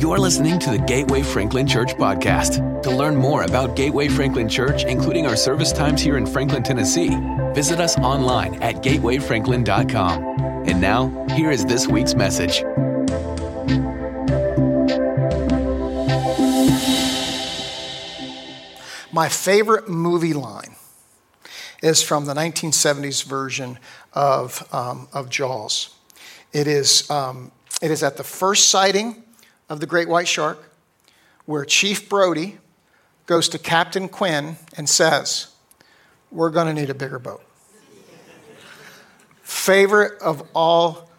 You're listening to the Gateway Franklin Church podcast. To learn more about Gateway Franklin Church, including our service times here in Franklin, Tennessee, visit us online at gatewayfranklin.com. And now, here is this week's message. My favorite movie line is from the 1970s version of, um, of Jaws. It is, um, it is at the first sighting of the great white shark where Chief Brody goes to Captain Quint and says, We're going to need a bigger boat. Favorite of all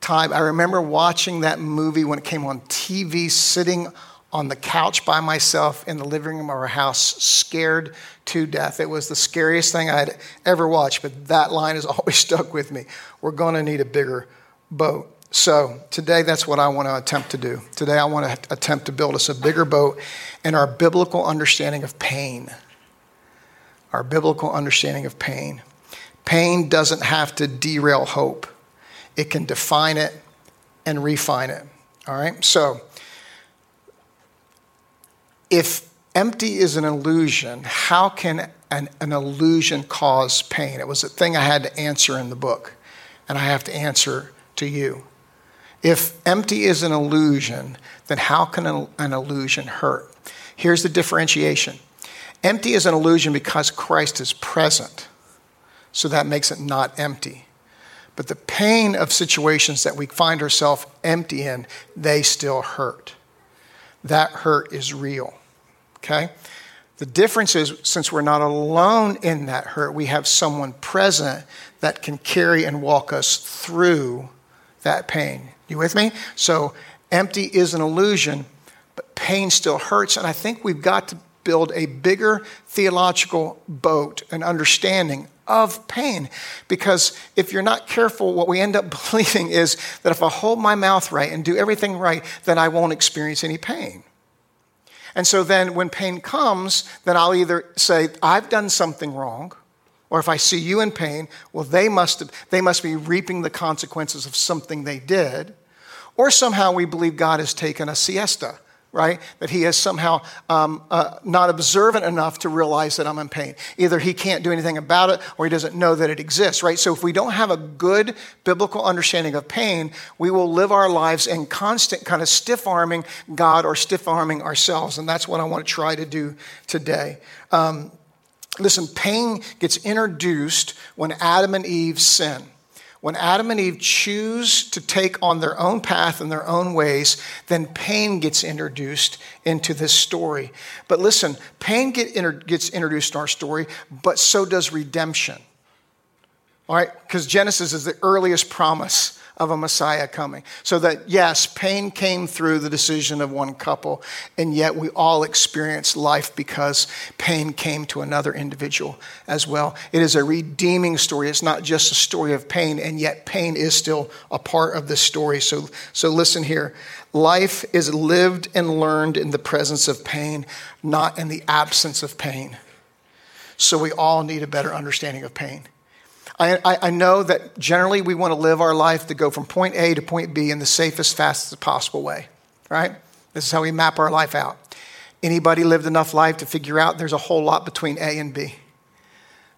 time. I remember watching that movie when it came on TV, sitting on the couch by myself in the living room of our house, scared to death. It was the scariest thing I'd ever watched, but that line has always stuck with me. We're going to need a bigger boat. So today, that's what I want to attempt to do. Today, I want to attempt to build us a bigger boat in our biblical understanding of pain. Our biblical understanding of pain. Pain doesn't have to derail hope, it can define it and refine it. All right? So, if empty is an illusion, how can an, an, illusion cause pain? It was a thing I had to answer in the book, and I have to answer to you. If empty is an illusion, then how can an, illusion hurt? Here's the differentiation empty is an illusion because Christ is present, so that makes it not empty. But the pain of situations that we find ourselves empty in, they still hurt. That hurt is real. Okay? The difference is, since we're not alone in that hurt, we have someone present that can carry and walk us through that pain. You with me? So, empty is an illusion, but pain still hurts. And I think we've got to build a bigger theological boat and understanding of pain. Because if you're not careful, what we end up believing is that if I hold my mouth right and do everything right, then I won't experience any pain. And so then when pain comes, then I'll either say, I've done something wrong, or if I see you in pain, well, they must, have, they must be reaping the consequences of something they did. Or somehow we believe God has taken a siesta right? That he is somehow um, uh, not observant enough to realize that I'm in pain. Either he can't do anything about it or he doesn't know that it exists, right? So if we don't have a good biblical understanding of pain, we will live our lives in constant kind of stiff arming God or stiff arming ourselves. And that's what I want to try to do today. Um, listen, pain gets introduced when Adam and Eve sin. When Adam and Eve choose to take on their own path and their own ways, then pain gets introduced into this story. But listen, pain get inter- gets introduced in our story, but so does redemption. All right? Because Genesis is the earliest promise of a Messiah coming. So that, yes, pain came through the decision of one couple, and yet we all experience life because pain came to another individual as well. It is a redeeming story. It's not just a story of pain, and yet pain is still a part of the story. So, so listen here. Life is lived and learned in the presence of pain, not in the absence of pain. So we all need a better understanding of pain. I, I, know that generally we want to live our life to go from point A to point B in the safest, fastest possible way, right? This is how we map our life out. Anybody lived enough life to figure out there's a whole lot between A and B,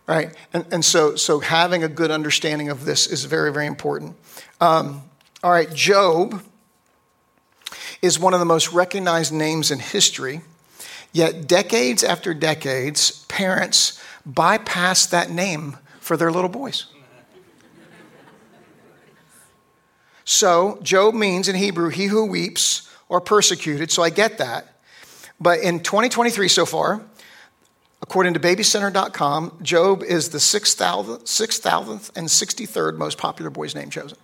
right? And, and so, so having a good understanding of this is very, very important. Um, all right, Job is one of the most recognized names in history, yet decades after decades, parents bypass that name for their little boys. So, Job means in Hebrew, he who weeps or persecuted, so I get that. But in 2023 so far, according to babycenter.com, Job is the 6,000th 6, and 63rd most popular boy's name chosen.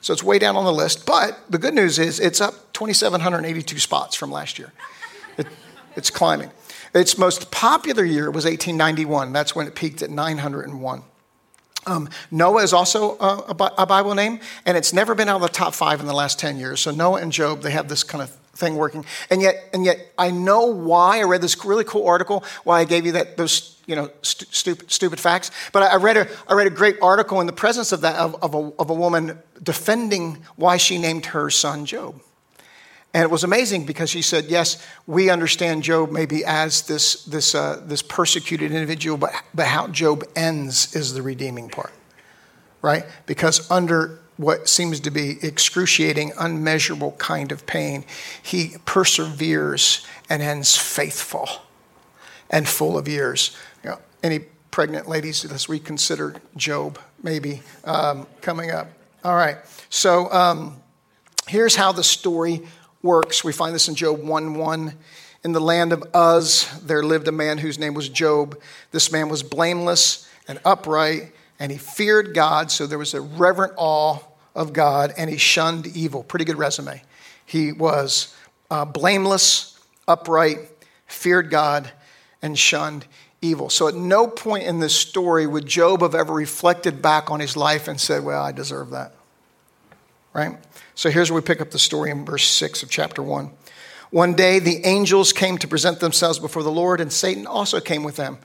So it's way down on the list. But the good news is it's up 2,782 spots from last year. It, it's climbing. Its most popular year was 1891. That's when it peaked at 901. Um, Noah is also a, a, Bible name, and it's never been out of the top five in the last 10 years. So Noah and Job, they have this kind of thing working. And yet, and yet I know why. I read this really cool article, why I gave you that, those you know, st- stupid, stupid facts. But I read, a, I read a great article in the presence of, that, of, of, a, of a woman defending why she named her son Job. And it was amazing because she said, Yes, we understand Job maybe as this, this, uh, this persecuted individual, but, but how Job ends is the redeeming part, right? Because under what seems to be excruciating, unmeasurable kind of pain, he perseveres and ends faithful and full of years. You know, any pregnant ladies, let's reconsider Job maybe um, coming up. All right, so um, here's how the story works. We find this in Job 1 1. In the land of Uz, there lived a man whose name was Job. This man was blameless and upright, and he feared God, so there was a reverent awe of God, and he shunned evil. Pretty good resume. He was uh, blameless, upright, feared God, and shunned evil. So at no point in this story would Job have ever reflected back on his life and said, Well, I deserve that. Right? So here's where we pick up the story in verse 6 of chapter 1. One day the angels came to present themselves before the Lord, and Satan also came with them.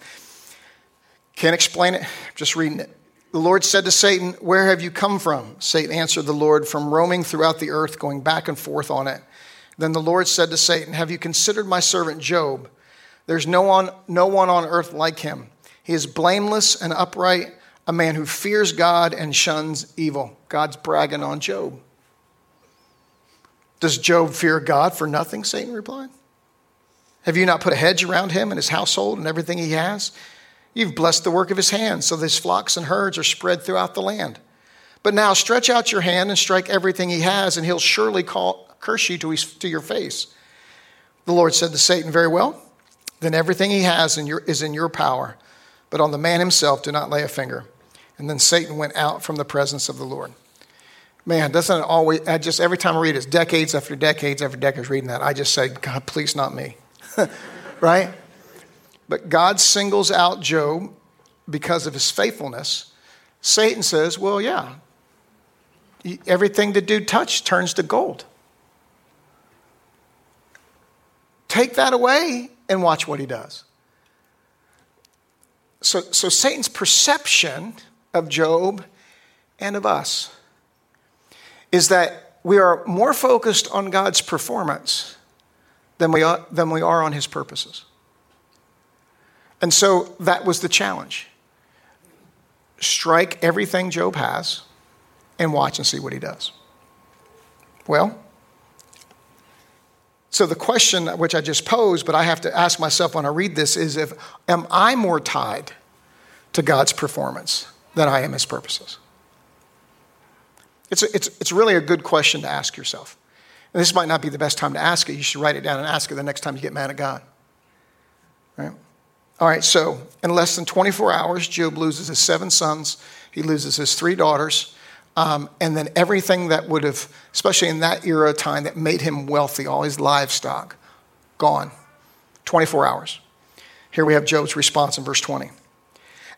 Can't explain it, just reading it. The Lord said to Satan, Where have you come from? Satan answered the Lord, From roaming throughout the earth, going back and forth on it. Then the Lord said to Satan, Have you considered my servant Job? There's no one, no one on earth like him. He is blameless and upright, a man who fears God and shuns evil. God's bragging on Job. Does Job fear God for nothing? Satan replied. Have you not put a hedge around him and his household and everything he has? You've blessed the work of his hands, so that his flocks and herds are spread throughout the land. But now stretch out your hand and strike everything he has, and he'll surely call, curse you to, his, to your face. The Lord said to Satan, Very well, then everything he has in your, is in your power. But on the man himself, do not lay a finger. And then Satan went out from the presence of the Lord. Man, doesn't it always, I just every time I read it, decades after decades after decades reading that, I just say, God, please not me. right? But God singles out Job because of his faithfulness. Satan says, well, yeah, everything the dude touched turns to gold. Take that away and watch what he does. So, so Satan's perception of Job and of us is that we are more focused on God's performance than we are, than we are on his purposes. And so that was the challenge. Strike everything Job has and watch and see what he does. Well, so the question which I just posed, but I have to ask myself when I read this is if am I more tied to God's performance than I am his purposes? It's, a, it's, it's really a good question to ask yourself. And this might not be the best time to ask it. You should write it down and ask it the next time you get mad at God. Right? All right, so in less than 24 hours, Job loses his seven sons, he loses his three daughters, um, and then everything that would have, especially in that era of time, that made him wealthy, all his livestock, gone. 24 hours. Here we have Job's response in verse 20.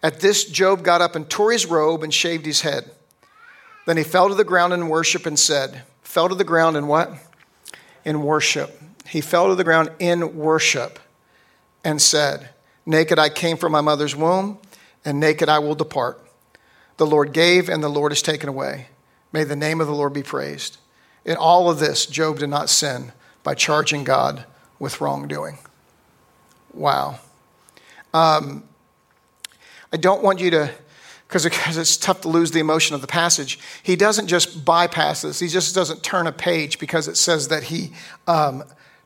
At this, Job got up and tore his robe and shaved his head. Then he fell to the ground in worship and said, Fell to the ground in what? In worship. He fell to the ground in worship and said, Naked I came from my mother's womb, and naked I will depart. The Lord gave, and the Lord has taken away. May the name of the Lord be praised. In all of this, Job did not sin by charging God with wrongdoing. Wow. Um, I don't want you to because it's tough to lose the emotion of the passage. He doesn't just bypass this, he just doesn't turn a page because it says that he um,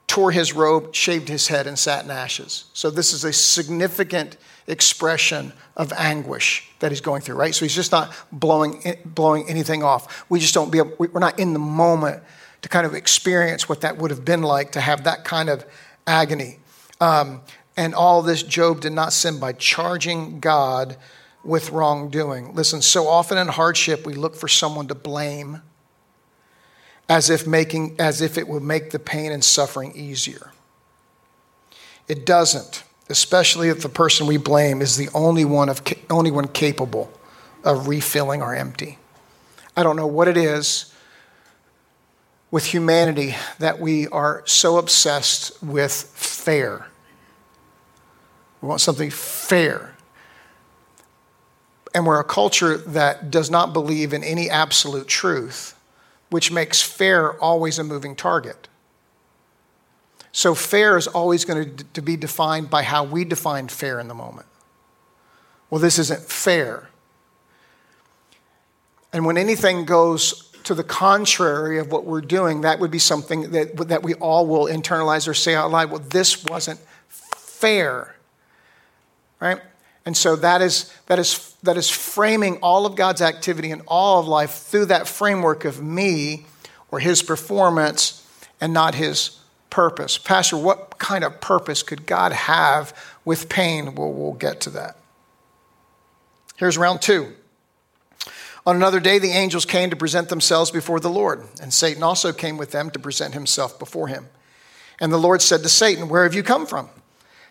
tore his robe, shaved his head, and sat in ashes. So this is a significant expression of anguish that he's going through, right? So he's just not blowing, blowing anything off. We just don't be able, we're not in the moment to kind of experience what that would have been like to have that kind of agony. Um, and all this, Job did not sin by charging God with wrongdoing. Listen, so often in hardship, we look for someone to blame as if, making, as if it would make the pain and suffering easier. It doesn't, especially if the person we blame is the only one, of, only one capable of refilling our empty. I don't know what it is with humanity that we are so obsessed with fair. We want something fair and we're a culture that does not believe in any absolute truth, which makes fair always a moving target. So fair is always going to, be defined by how we define fair in the moment. Well, this isn't fair. And when anything goes to the contrary of what we're doing, that would be something that, that we all will internalize or say out loud. Well, this wasn't fair. Right? And so that is, that, is, that is framing all of God's activity in all of life through that framework of me or his performance and not his purpose. Pastor, what kind of purpose could God have with pain? Well, we'll get to that. Here's round two. On another day, the angels came to present themselves before the Lord, and Satan also came with them to present himself before him. And the Lord said to Satan, Where have you come from?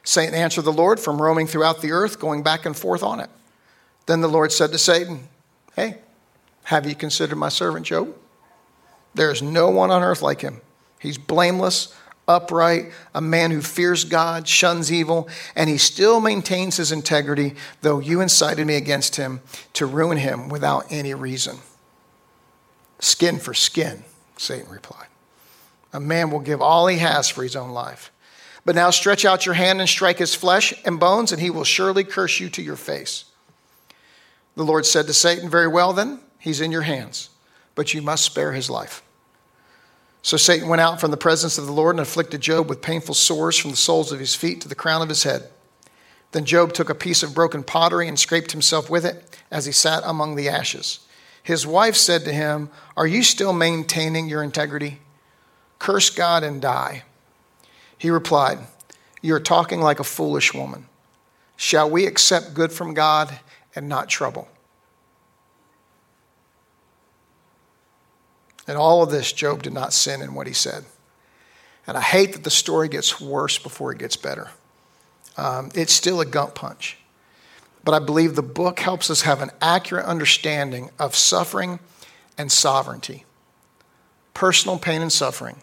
Satan answered the Lord, From roaming throughout the earth, going back and forth on it. Then the Lord said to Satan, Hey, have you considered my servant Job? There is no one on earth like him. He's blameless, upright, a man who fears God, shuns evil, and he still maintains his integrity, though you incited me against him to ruin him without any reason. Skin for skin, Satan replied. A man will give all he has for his own life. But now stretch out your hand and strike his flesh and bones, and he will surely curse you to your face. The Lord said to Satan, Very well, then, he's in your hands, but you must spare his life. So Satan went out from the presence of the Lord and afflicted Job with painful sores from the soles of his feet to the crown of his head. Then Job took a piece of broken pottery and scraped himself with it as he sat among the ashes. His wife said to him, Are you still maintaining your integrity? Curse God and die. He replied, You are talking like a foolish woman. Shall we accept good from God and not trouble? In all of this, Job did not sin in what he said. And I hate that the story gets worse before it gets better. Um, it's still a gut punch. But I believe the book helps us have an accurate understanding of suffering and sovereignty, personal pain and suffering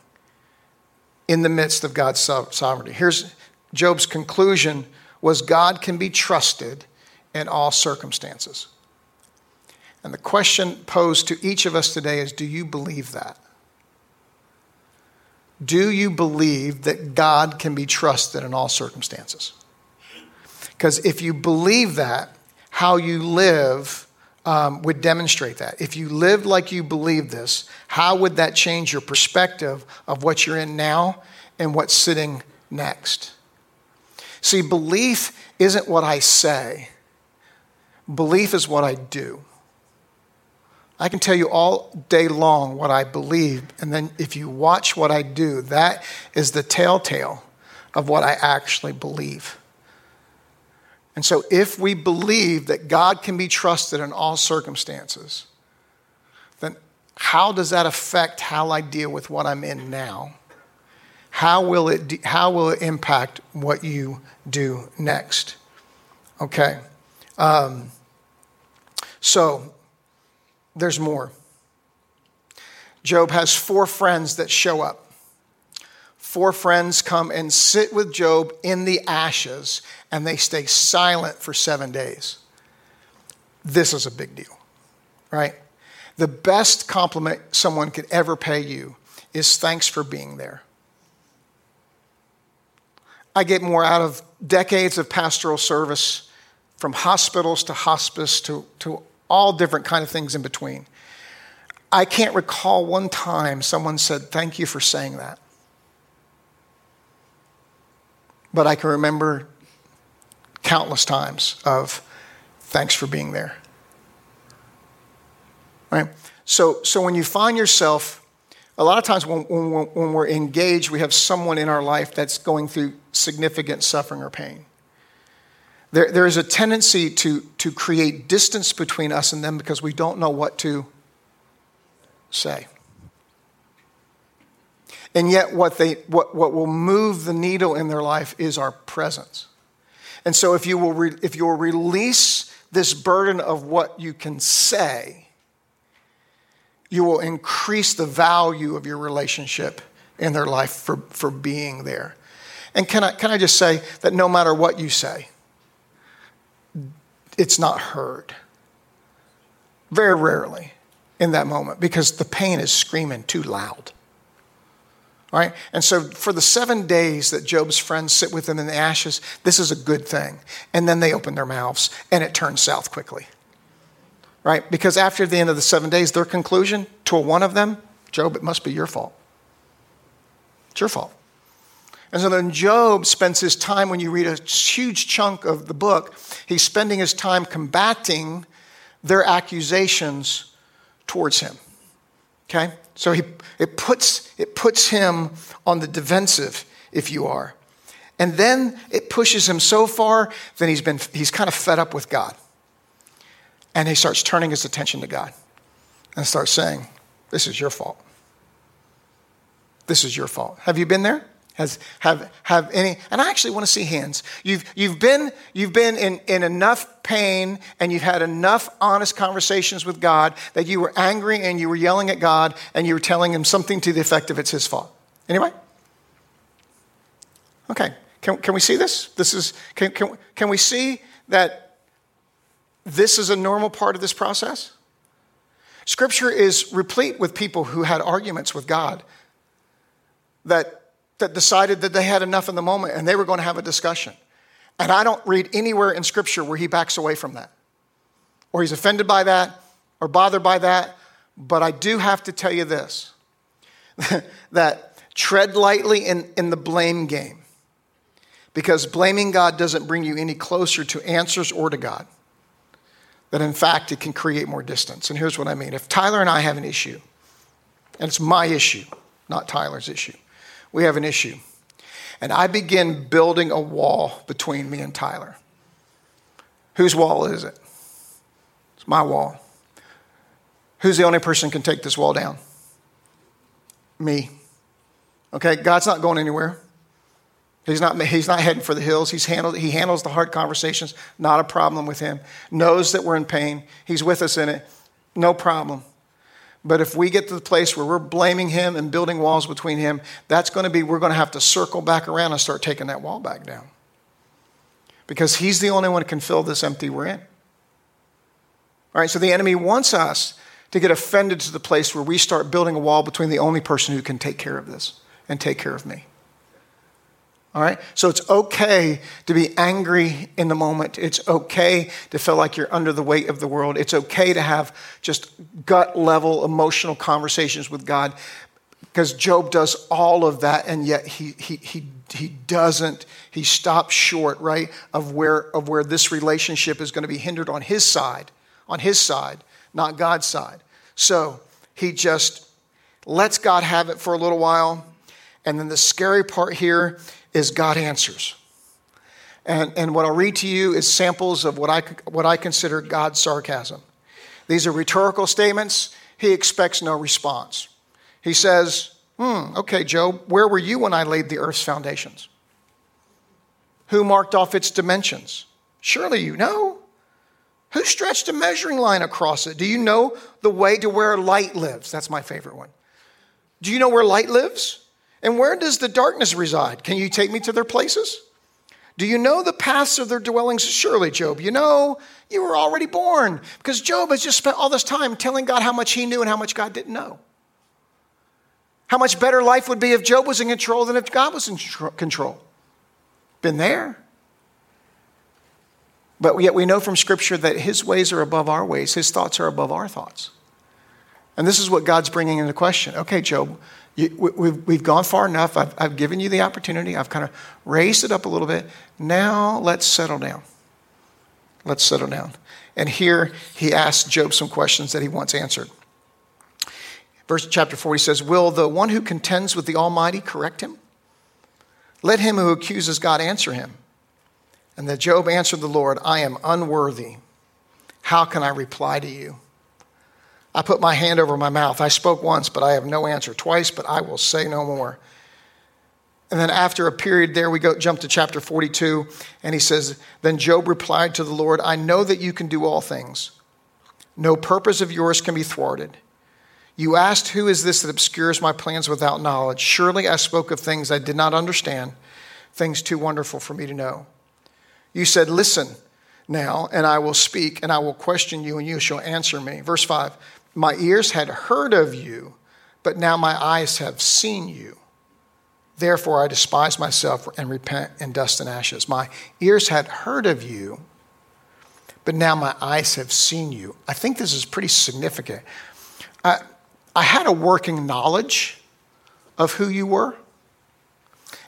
in the midst of God's sovereignty. Here's Job's conclusion was God can be trusted in all circumstances. And the question posed to each of us today is do you believe that? Do you believe that God can be trusted in all circumstances? Because if you believe that, how you live um, would demonstrate that. If you lived like you believe this, how would that change your perspective of what you're in now and what's sitting next? See, belief isn't what I say, belief is what I do. I can tell you all day long what I believe, and then if you watch what I do, that is the telltale of what I actually believe. And so, if we believe that God can be trusted in all circumstances, then how does that affect how I deal with what I'm in now? How will it, how will it impact what you do next? Okay. Um, so, there's more. Job has four friends that show up. Four friends come and sit with Job in the ashes, and they stay silent for seven days. This is a big deal, right? The best compliment someone could ever pay you is thanks for being there. I get more out of decades of pastoral service from hospitals to hospice to, to all different kind of things in between. I can't recall one time someone said, Thank you for saying that. But I can remember countless times of thanks for being there. Right? So, so when you find yourself, a lot of times when, when, when we're engaged, we have someone in our life that's going through significant suffering or pain. There, there is a tendency to, to create distance between us and them because we don't know what to say. And yet, what, they, what, what will move the needle in their life is our presence. And so, if you will, re, if you will release this burden of what you can say, you will increase the value of your relationship in their life for, for being there. And can I, can I just say that no matter what you say, it's not heard. Very rarely in that moment because the pain is screaming too loud. Right? And so for the seven days that Job's friends sit with him in the ashes, this is a good thing. And then they open their mouths and it turns south quickly. Right? Because after the end of the seven days, their conclusion to one of them, Job, it must be your fault. It's your fault. And so then Job spends his time, when you read a huge chunk of the book, he's spending his time combating their accusations towards him. Okay? So he, it, puts, it puts him on the defensive, if you are. And then it pushes him so far that he's, been, he's kind of fed up with God. And he starts turning his attention to God and starts saying, This is your fault. This is your fault. Have you been there? Has, have, have any, and I actually want to see hands. You've, you've been, you've been in, in enough pain and you've had enough honest conversations with God that you were angry and you were yelling at God and you were telling him something to the effect of it's his fault. Anyway? Okay. Can, can we see this? This is, can, can, can we see that this is a normal part of this process? Scripture is replete with people who had arguments with God that that decided that they had enough in the moment and they were going to have a discussion. And I don't read anywhere in Scripture where he backs away from that, or he's offended by that, or bothered by that. But I do have to tell you this that tread lightly in, in the blame game, because blaming God doesn't bring you any closer to answers or to God. That in fact, it can create more distance. And here's what I mean if Tyler and I have an issue, and it's my issue, not Tyler's issue we have an issue. And I begin building a wall between me and Tyler. Whose wall is it? It's my wall. Who's the only person can take this wall down? Me. Okay, God's not going anywhere. He's not, he's not heading for the hills. He's handled, he handles the hard conversations, not a problem with him. Knows that we're in pain. He's with us in it. No problem. But if we get to the place where we're blaming him and building walls between him, that's going to be, we're going to have to circle back around and start taking that wall back down. Because he's the only one who can fill this empty we're in. All right, so the enemy wants us to get offended to the place where we start building a wall between the only person who can take care of this and take care of me. All right? So it's okay to be angry in the moment. It's okay to feel like you're under the weight of the world. It's okay to have just gut level emotional conversations with God because Job does all of that and yet he, he, he, he doesn't, he stops short, right, of where, of where this relationship is going to be hindered on his side, on his side, not God's side. So he just lets God have it for a little while. And then the scary part here is God answers. And, and what I'll read to you is samples of what I, what I consider God's sarcasm. These are rhetorical statements. He expects no response. He says, Hmm, okay, Job, where were you when I laid the earth's foundations? Who marked off its dimensions? Surely you know. Who stretched a measuring line across it? Do you know the way to where light lives? That's my favorite one. Do you know where light lives? And where does the darkness reside? Can you take me to their places? Do you know the paths of their dwellings? Surely, Job, you know you were already born. Because Job has just spent all this time telling God how much he knew and how much God didn't know. How much better life would be if Job was in control than if God was in control. Been there. But yet we know from Scripture that his ways are above our ways, his thoughts are above our thoughts. And this is what God's bringing into question. Okay, Job, you, we've, we've gone far enough. I've, I've given you the opportunity. I've kind of raised it up a little bit. Now let's settle down. Let's settle down. And here he asks Job some questions that he wants answered. Verse chapter 4, he says, Will the one who contends with the Almighty correct him? Let him who accuses God answer him. And that Job answered the Lord, I am unworthy. How can I reply to you? I put my hand over my mouth. I spoke once, but I have no answer. Twice, but I will say no more. And then after a period there, we go jump to chapter 42, and he says, Then Job replied to the Lord, I know that you can do all things. No purpose of yours can be thwarted. You asked, Who is this that obscures my plans without knowledge? Surely I spoke of things I did not understand, things too wonderful for me to know. You said, Listen now, and I will speak, and I will question you, and you shall answer me. Verse 5 my ears had heard of you, but now my eyes have seen you. Therefore, I despise myself and repent in dust and ashes. My ears had heard of you, but now my eyes have seen you. I think this is pretty significant. I, I had a working knowledge of who you were.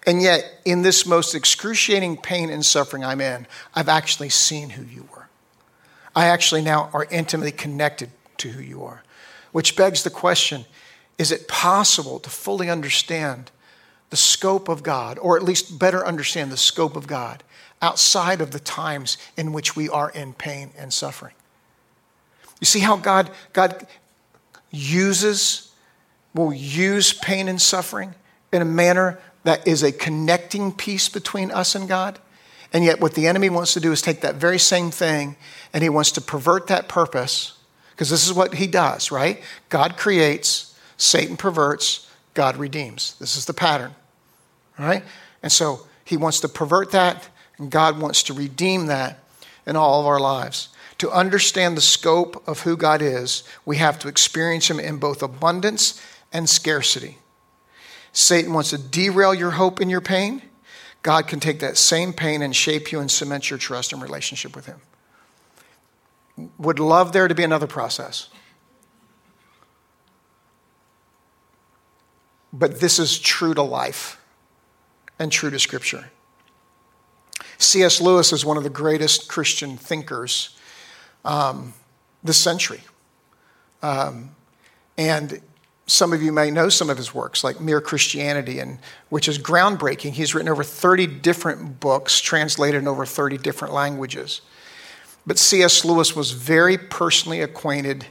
And yet, in this most excruciating pain and suffering I'm in, I've actually seen who you were. I actually now are intimately connected to who you are. Which begs the question is it possible to fully understand the scope of God, or at least better understand the scope of God outside of the times in which we are in pain and suffering? You see how God, God uses, will use pain and suffering in a manner that is a connecting piece between us and God? And yet, what the enemy wants to do is take that very same thing and he wants to pervert that purpose, because this is what he does, right? God creates, Satan perverts, God redeems. This is the pattern, right? And so he wants to pervert that, and God wants to redeem that in all of our lives. To understand the scope of who God is, we have to experience him in both abundance and scarcity. Satan wants to derail your hope and your pain. God can take that same pain and shape you and cement your trust and relationship with Him. Would love there to be another process. But this is true to life and true to Scripture. C.S. Lewis is one of the greatest Christian thinkers um, this century. Um, and some of you may know some of his works, like Mere Christianity, and, which is groundbreaking. He's written over 30 different books, translated in over 30 different languages. But C.S. Lewis was very personally acquainted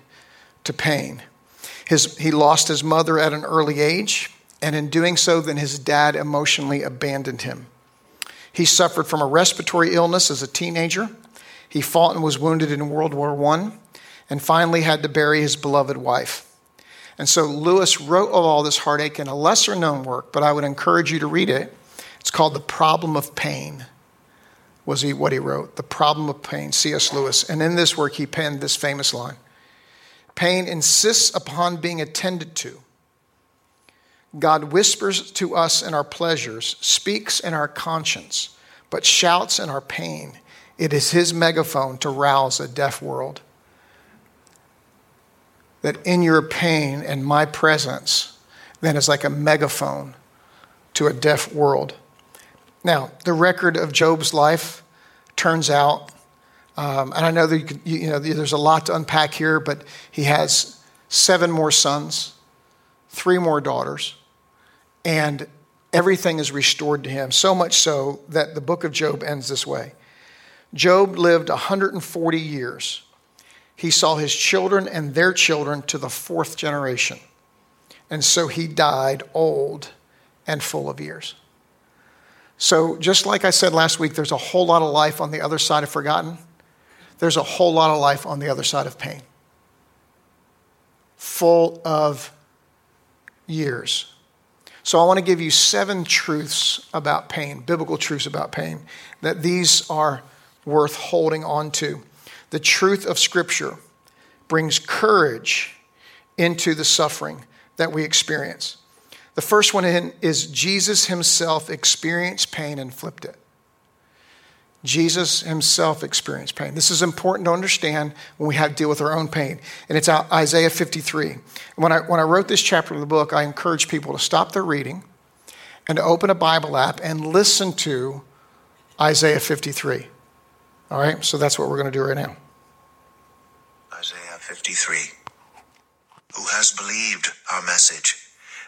to pain. His, he lost his mother at an early age, and in doing so, then his dad emotionally abandoned him. He suffered from a respiratory illness as a teenager. He fought and was wounded in World War I, and finally had to bury his beloved wife. And so Lewis wrote of all this heartache in a lesser known work, but I would encourage you to read it. It's called The Problem of Pain, was he, what he wrote. The Problem of Pain, C.S. Lewis. And in this work, he penned this famous line Pain insists upon being attended to. God whispers to us in our pleasures, speaks in our conscience, but shouts in our pain. It is his megaphone to rouse a deaf world that in your pain and my presence then is like a megaphone to a deaf world. Now, the record of Job's life turns out, um, and I know that you, could, you, you know there's a lot to unpack here, but he has seven more sons, three more daughters, and everything is restored to him. So much so that the book of Job ends this way Job lived 140 years he saw his children and their children to the fourth generation. And so he died old and full of years. So, just like I said last week, there's a whole lot of life on the other side of forgotten. There's a whole lot of life on the other side of pain. Full of years. So, I want to give you seven truths about pain, biblical truths about pain, that these are worth holding on to. The truth of Scripture brings courage into the suffering that we experience. The first one is Jesus himself experienced pain and flipped it. Jesus himself experienced pain. This is important to understand when we have to deal with our own pain. And it's Isaiah 53. When I, when I wrote this chapter of the book, I encouraged people to stop their reading and to open a Bible app and listen to Isaiah 53. All right, so that's what we're going to do right now. Isaiah 53. Who has believed our message,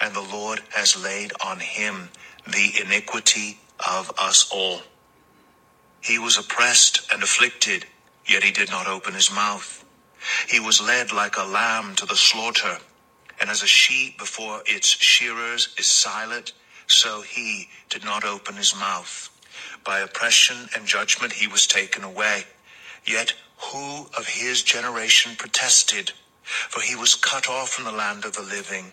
and the Lord has laid on him the iniquity of us all. He was oppressed and afflicted, yet he did not open his mouth. He was led like a lamb to the slaughter, and as a sheep before its shearers is silent, so he did not open his mouth. By oppression and judgment he was taken away. Yet who of his generation protested? For he was cut off from the land of the living.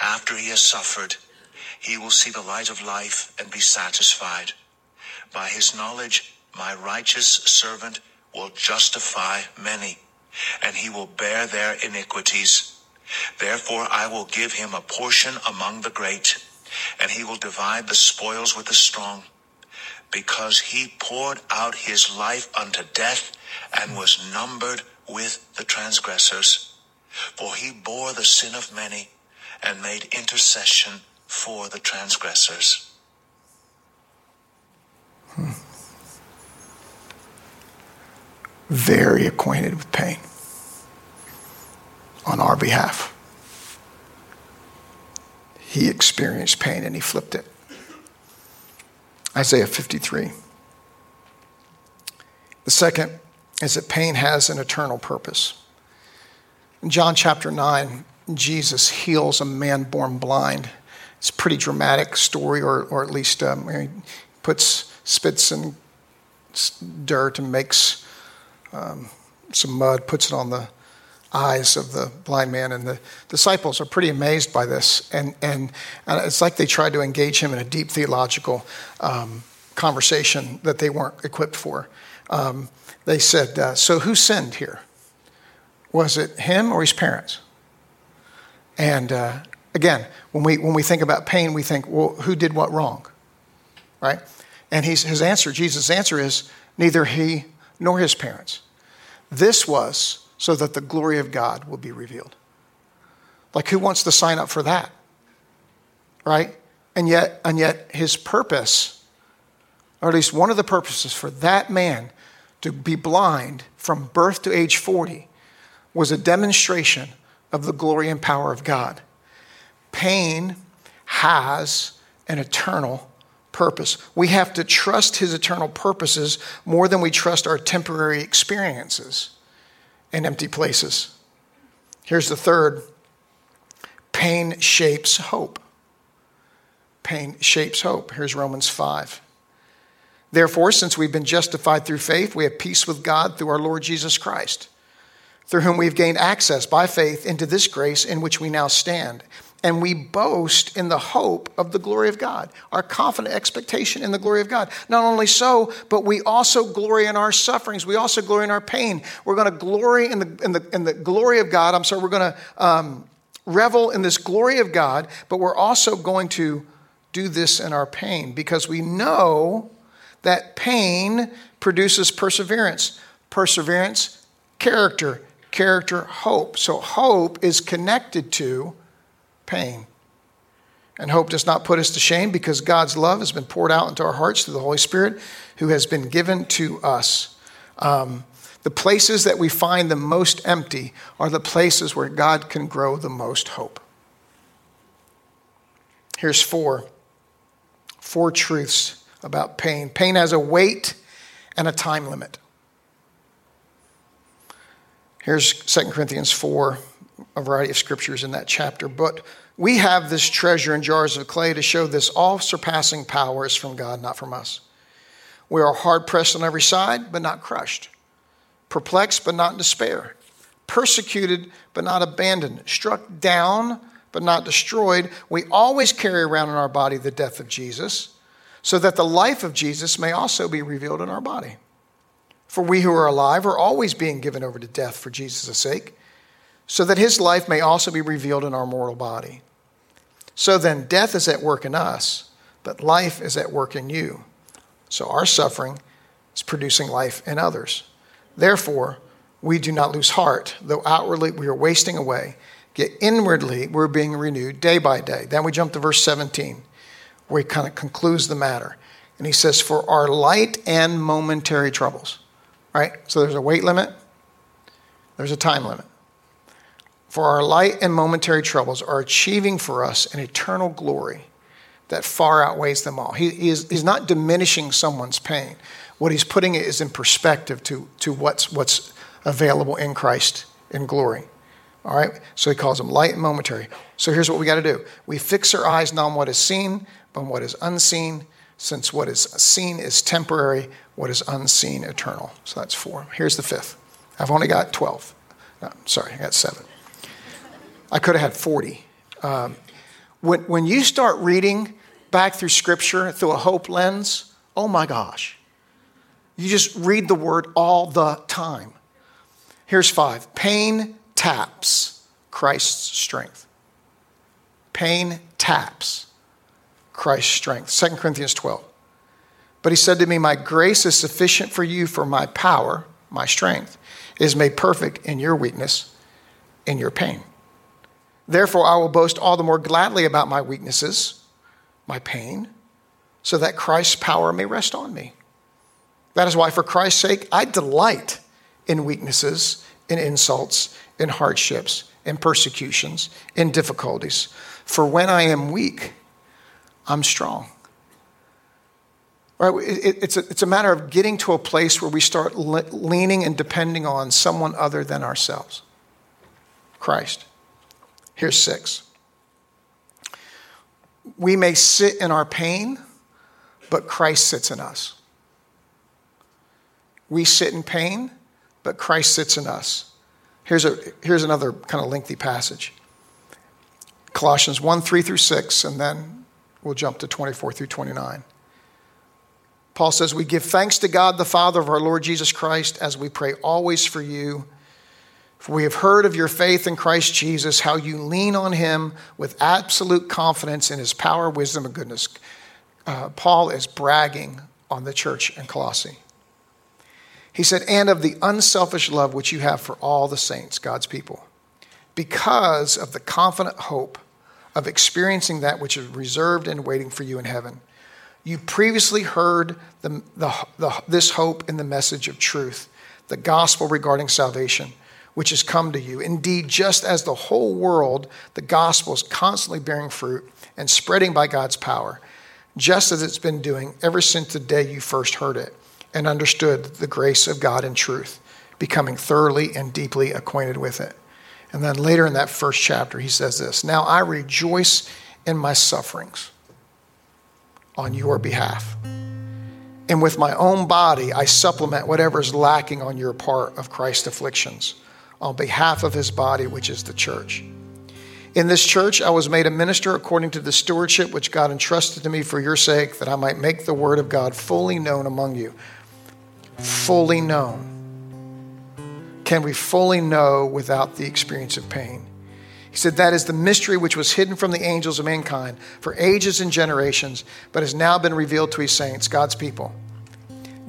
After he has suffered, he will see the light of life and be satisfied. By his knowledge, my righteous servant will justify many, and he will bear their iniquities. Therefore, I will give him a portion among the great, and he will divide the spoils with the strong because he poured out his life unto death and was numbered with the transgressors. For he bore the sin of many and made intercession for the transgressors. Hmm. Very acquainted with pain on our behalf. He experienced pain and he flipped it. Isaiah 53. The second is that pain has an eternal purpose. In John chapter 9, Jesus heals a man born blind. It's a pretty dramatic story, or, or at least um, he puts spits in dirt and makes um, some mud, puts it on the eyes of the blind man. And the disciples are pretty amazed by this. And, and, and it's like they tried to engage him in a deep theological um, conversation that they weren't equipped for. Um, they said, uh, So who sinned here? Was it him or his parents? And uh, again, when we, when we think about pain, we think, well, who did what wrong? Right? And his answer, Jesus' answer is neither he nor his parents. This was so that the glory of God will be revealed. Like, who wants to sign up for that? Right? And yet, and yet his purpose, or at least one of the purposes for that man to be blind from birth to age 40, was a demonstration of the glory and power of God. Pain has an eternal purpose. We have to trust his eternal purposes more than we trust our temporary experiences and empty places. Here's the third pain shapes hope. Pain shapes hope. Here's Romans 5. Therefore, since we've been justified through faith, we have peace with God through our Lord Jesus Christ, through whom we've gained access by faith into this grace in which we now stand and we boast in the hope of the glory of God, our confident expectation in the glory of God. Not only so, but we also glory in our sufferings. We also glory in our pain. We're going to glory in the, in the, in the glory of God. I'm sorry, we're going to um, revel in this glory of God, but we're also going to do this in our pain because we know that pain produces perseverance. Perseverance, character. Character, hope. So hope is connected to pain. And hope does not put us to shame because God's love has been poured out into our hearts through the Holy Spirit who has been given to us. Um, the places that we find the most empty are the places where God can grow the most hope. Here's four four truths about pain. Pain has a weight and a time limit. Here's 2 Corinthians 4 a variety of scriptures in that chapter. But we have this treasure in jars of clay to show this all surpassing power is from God, not from us. We are hard pressed on every side, but not crushed, perplexed, but not in despair, persecuted, but not abandoned, struck down, but not destroyed, we always carry around in our body the death of Jesus, so that the life of Jesus may also be revealed in our body. For we who are alive are always being given over to death for Jesus' sake, so that his life may also be revealed in our mortal body. So then, death is at work in us, but life is at work in you. So our suffering is producing life in others. Therefore, we do not lose heart, though outwardly we are wasting away, yet inwardly we're being renewed day by day. Then we jump to verse 17, where he kind of concludes the matter. And he says, For our light and momentary troubles. So there's a weight limit, there's a time limit. For our light and momentary troubles are achieving for us an eternal glory that far outweighs them all. He, he is, he's not diminishing someone's pain. What he's putting it is in perspective to, to what's, what's available in Christ in glory. All right? So he calls them light and momentary. So here's what we got to do we fix our eyes not on what is seen, but on what is unseen, since what is seen is temporary, what is unseen, eternal. So that's four. Here's the fifth. I've only got 12. No, sorry, I got seven. I could have had 40. Um, when, when you start reading back through Scripture through a hope lens, oh my gosh. You just read the word all the time. Here's five pain taps Christ's strength. Pain taps Christ's strength. 2 Corinthians 12. But he said to me, My grace is sufficient for you, for my power, my strength, is made perfect in your weakness, in your pain. Therefore, I will boast all the more gladly about my weaknesses, my pain, so that Christ's power may rest on me. That is why, for Christ's sake, I delight in weaknesses, in insults, in hardships, in persecutions, in difficulties. For when I am weak, I'm strong. Right? It's, a, it's a matter of getting to a place where we start leaning and depending on someone other than ourselves Christ. Here's six. We may sit in our pain, but Christ sits in us. We sit in pain, but Christ sits in us. Here's, a, here's another kind of lengthy passage Colossians 1 3 through 6, and then we'll jump to 24 through 29. Paul says, We give thanks to God, the Father of our Lord Jesus Christ, as we pray always for you. For we have heard of your faith in Christ Jesus, how you lean on him with absolute confidence in his power, wisdom, and goodness. Uh, Paul is bragging on the church in Colossae. He said, and of the unselfish love which you have for all the saints, God's people, because of the confident hope of experiencing that which is reserved and waiting for you in heaven. You previously heard the, the, the, this hope in the message of truth, the gospel regarding salvation, which has come to you. Indeed, just as the whole world, the gospel is constantly bearing fruit and spreading by God's power, just as it's been doing ever since the day you first heard it and understood the grace of God in truth, becoming thoroughly and deeply acquainted with it. And then later in that first chapter, he says this Now I rejoice in my sufferings on your behalf. And with my own body, I supplement whatever is lacking on your part of Christ's afflictions on behalf of his body, which is the church. In this church, I was made a minister according to the stewardship which God entrusted to me for your sake, that I might make the word of God fully known among you fully known? Can we fully know without the experience of pain? He said, That is the mystery which was hidden from the angels of mankind for ages and generations, but has now been revealed to his saints, God's people.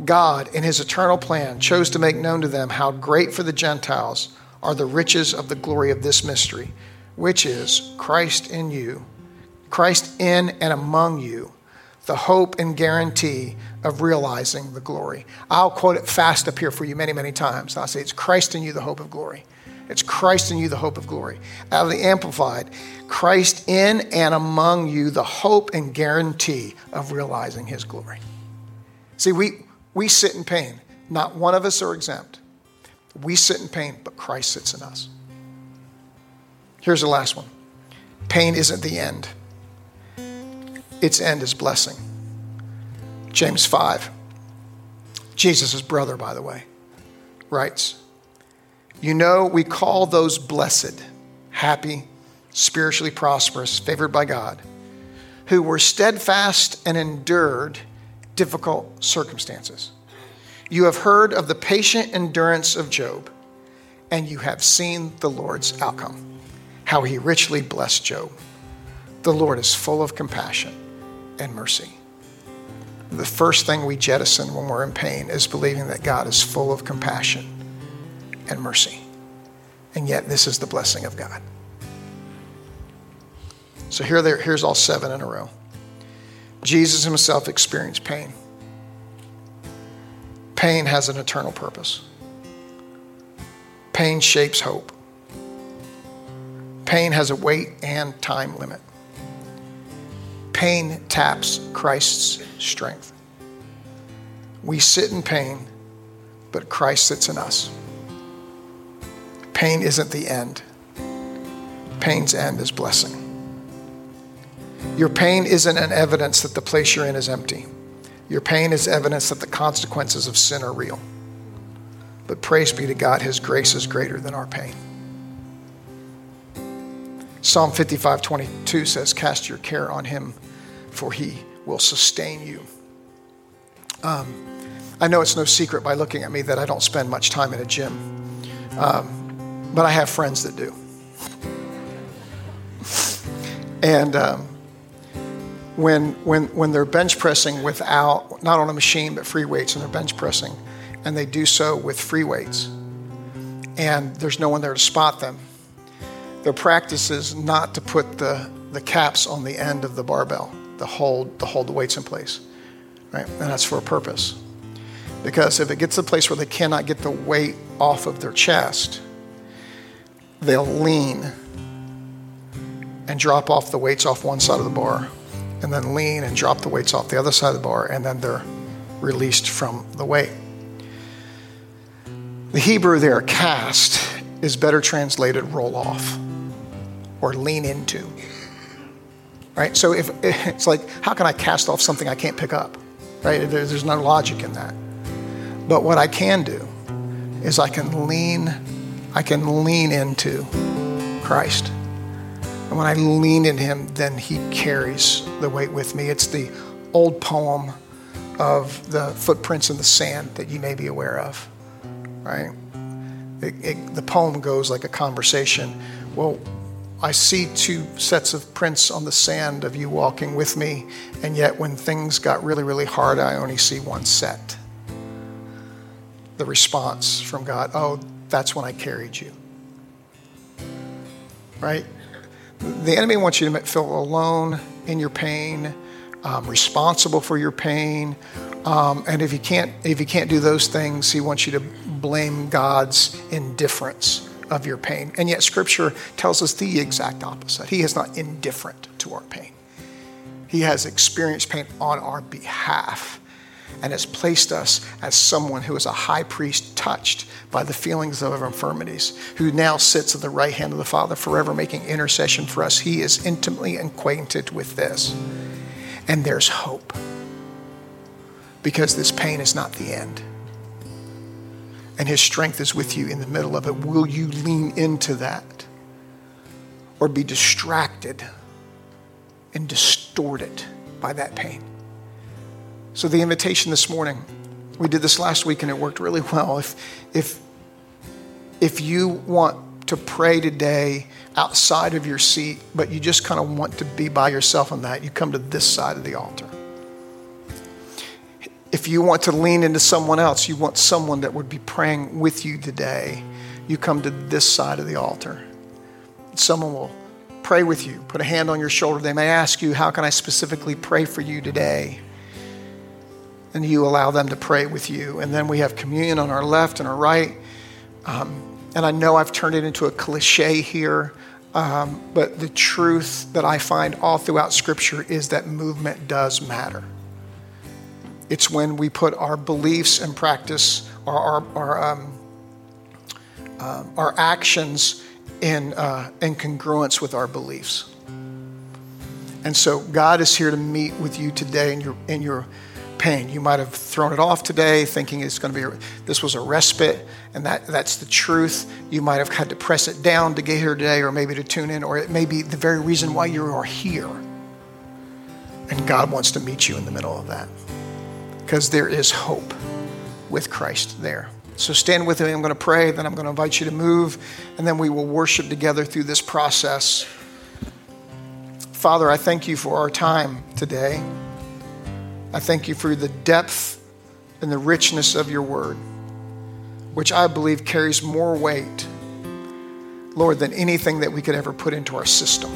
God, in his eternal plan, chose to make known to them how great for the Gentiles are the riches of the glory of this mystery, which is Christ in you, Christ in and among you the hope and guarantee of realizing the glory. I'll quote it fast up here for you many, many times. I'll say, It's Christ in you, the hope of glory. It's Christ in you, the hope of glory. Out of the Amplified, Christ in and among you, the hope and guarantee of realizing his glory. See, we, we sit in pain. Not one of us are exempt. We sit in pain, but Christ sits in us. Here's the last one pain isn't the end its end is blessing. James 5, Jesus' brother, by the way, writes, You know, we call those blessed, happy, spiritually prosperous, favored by God, who were steadfast and endured difficult circumstances. You have heard of the patient endurance of Job, and you have seen the Lord's outcome, how he richly blessed Job. The Lord is full of compassion and mercy. The first thing we jettison when we're in pain is believing that God is full of compassion and mercy. And yet, this is the blessing of God. So here, there, here's all seven in a row. Jesus himself experienced pain. Pain has an eternal purpose. Pain shapes hope. Pain has a weight and time limit. Pain taps Christ's strength. We sit in pain, but Christ sits in us. Pain isn't the end, pain's end is blessing. Your pain isn't an evidence that the place you're in is empty. Your pain is evidence that the consequences of sin are real. But praise be to God, His grace is greater than our pain. Psalm 55 22 says, Cast your care on Him, for He will sustain you. Um, I know it's no secret by looking at me that I don't spend much time in a gym, um, but I have friends that do. And um, when, when, when they're bench pressing without, not on a machine, but free weights, and they're bench pressing, and they do so with free weights, and there's no one there to spot them, their practice is not to put the, the caps on the end of the barbell, the hold, to hold the weights in place, right? And that's for a purpose. Because if it gets to a place where they cannot get the weight off of their chest, they'll lean and drop off the weights off one side of the bar and then lean and drop the weights off the other side of the bar, and then they're released from the weight. The Hebrew there, cast, is better translated roll off or lean into. Right? So if it's like, how can I cast off something I can't pick up? Right? There's no logic in that. But what I can do is I can lean, I can lean into Christ. And when I lean in him, then he carries the weight with me. It's the old poem of the footprints in the sand that you may be aware of, right? It, it, the poem goes like a conversation. Well, I see two sets of prints on the sand of you walking with me, and yet when things got really, really hard, I only see one set. The response from God, oh, that's when I carried you. Right? The enemy wants you to feel alone in your pain, um, responsible for your pain, um, and if you can't if you can't do those things, he wants you to blame God's indifference of your pain. And yet, Scripture tells us the exact opposite. He is not indifferent to our pain. He has experienced pain on our behalf and has placed us as someone who is a high priest touched by the feelings of our infirmities, who now sits at the right hand of the Father, forever making intercession for us. He is intimately acquainted with this. And there's hope because this pain is not the end. And His strength is with you in the middle of it. Will you lean into that or be distracted and distorted by that pain? So, the invitation this morning, we did this last week and it worked really well. If, if, if you want to pray today outside of your seat, but you just kind of want to be by yourself on that, you come to this side of the altar. If you want to lean into someone else, you want someone that would be praying with you today, you come to this side of the altar. Someone will pray with you, put a hand on your shoulder. They may ask you, How can I specifically pray for you today? and you allow them to pray with you. And then we have communion on our left and our right. Um, and I know I've turned it into a cliche here, um, but the truth that I find all throughout Scripture is that movement does matter. It's when we put our beliefs and practice, or our, our, um, uh, our actions in, uh, in congruence with our beliefs. And so God is here to meet with you today in your, in your pain. You might have thrown it off today, thinking it's going to be a, this was a respite, and that, that's the truth. You might have had to press it down to get here today, or maybe to tune in, or it may be the very reason why you are here. And God wants to meet you in the middle of that, because there is hope with Christ there. So stand with me. I'm going to pray, then I'm going to invite you to move, and then we will worship together through this process. Father, I thank you for our time today. I thank you for the depth and the richness of your word, which I believe carries more weight, Lord, than anything that we could ever put into our system.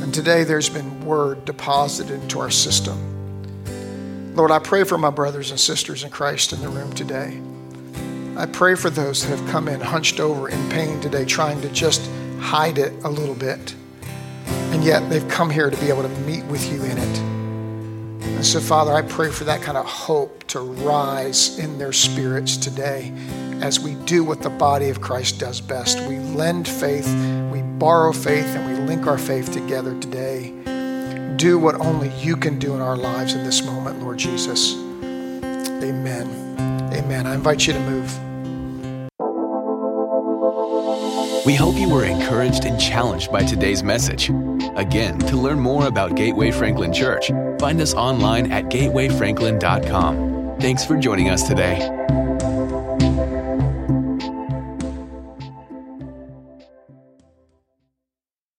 And today there's been word deposited into our system. Lord, I pray for my brothers and sisters in Christ in the room today. I pray for those that have come in hunched over in pain today, trying to just hide it a little bit. And yet they've come here to be able to meet with you in it. And so, Father, I pray for that kind of hope to rise in their spirits today as we do what the body of Christ does best. We lend faith, we borrow faith, and we link our faith together today. Do what only you can do in our lives in this moment, Lord Jesus. Amen. Amen. I invite you to move. We hope you were encouraged and challenged by today's message. Again, to learn more about Gateway Franklin Church, find us online at gatewayfranklin.com. Thanks for joining us today.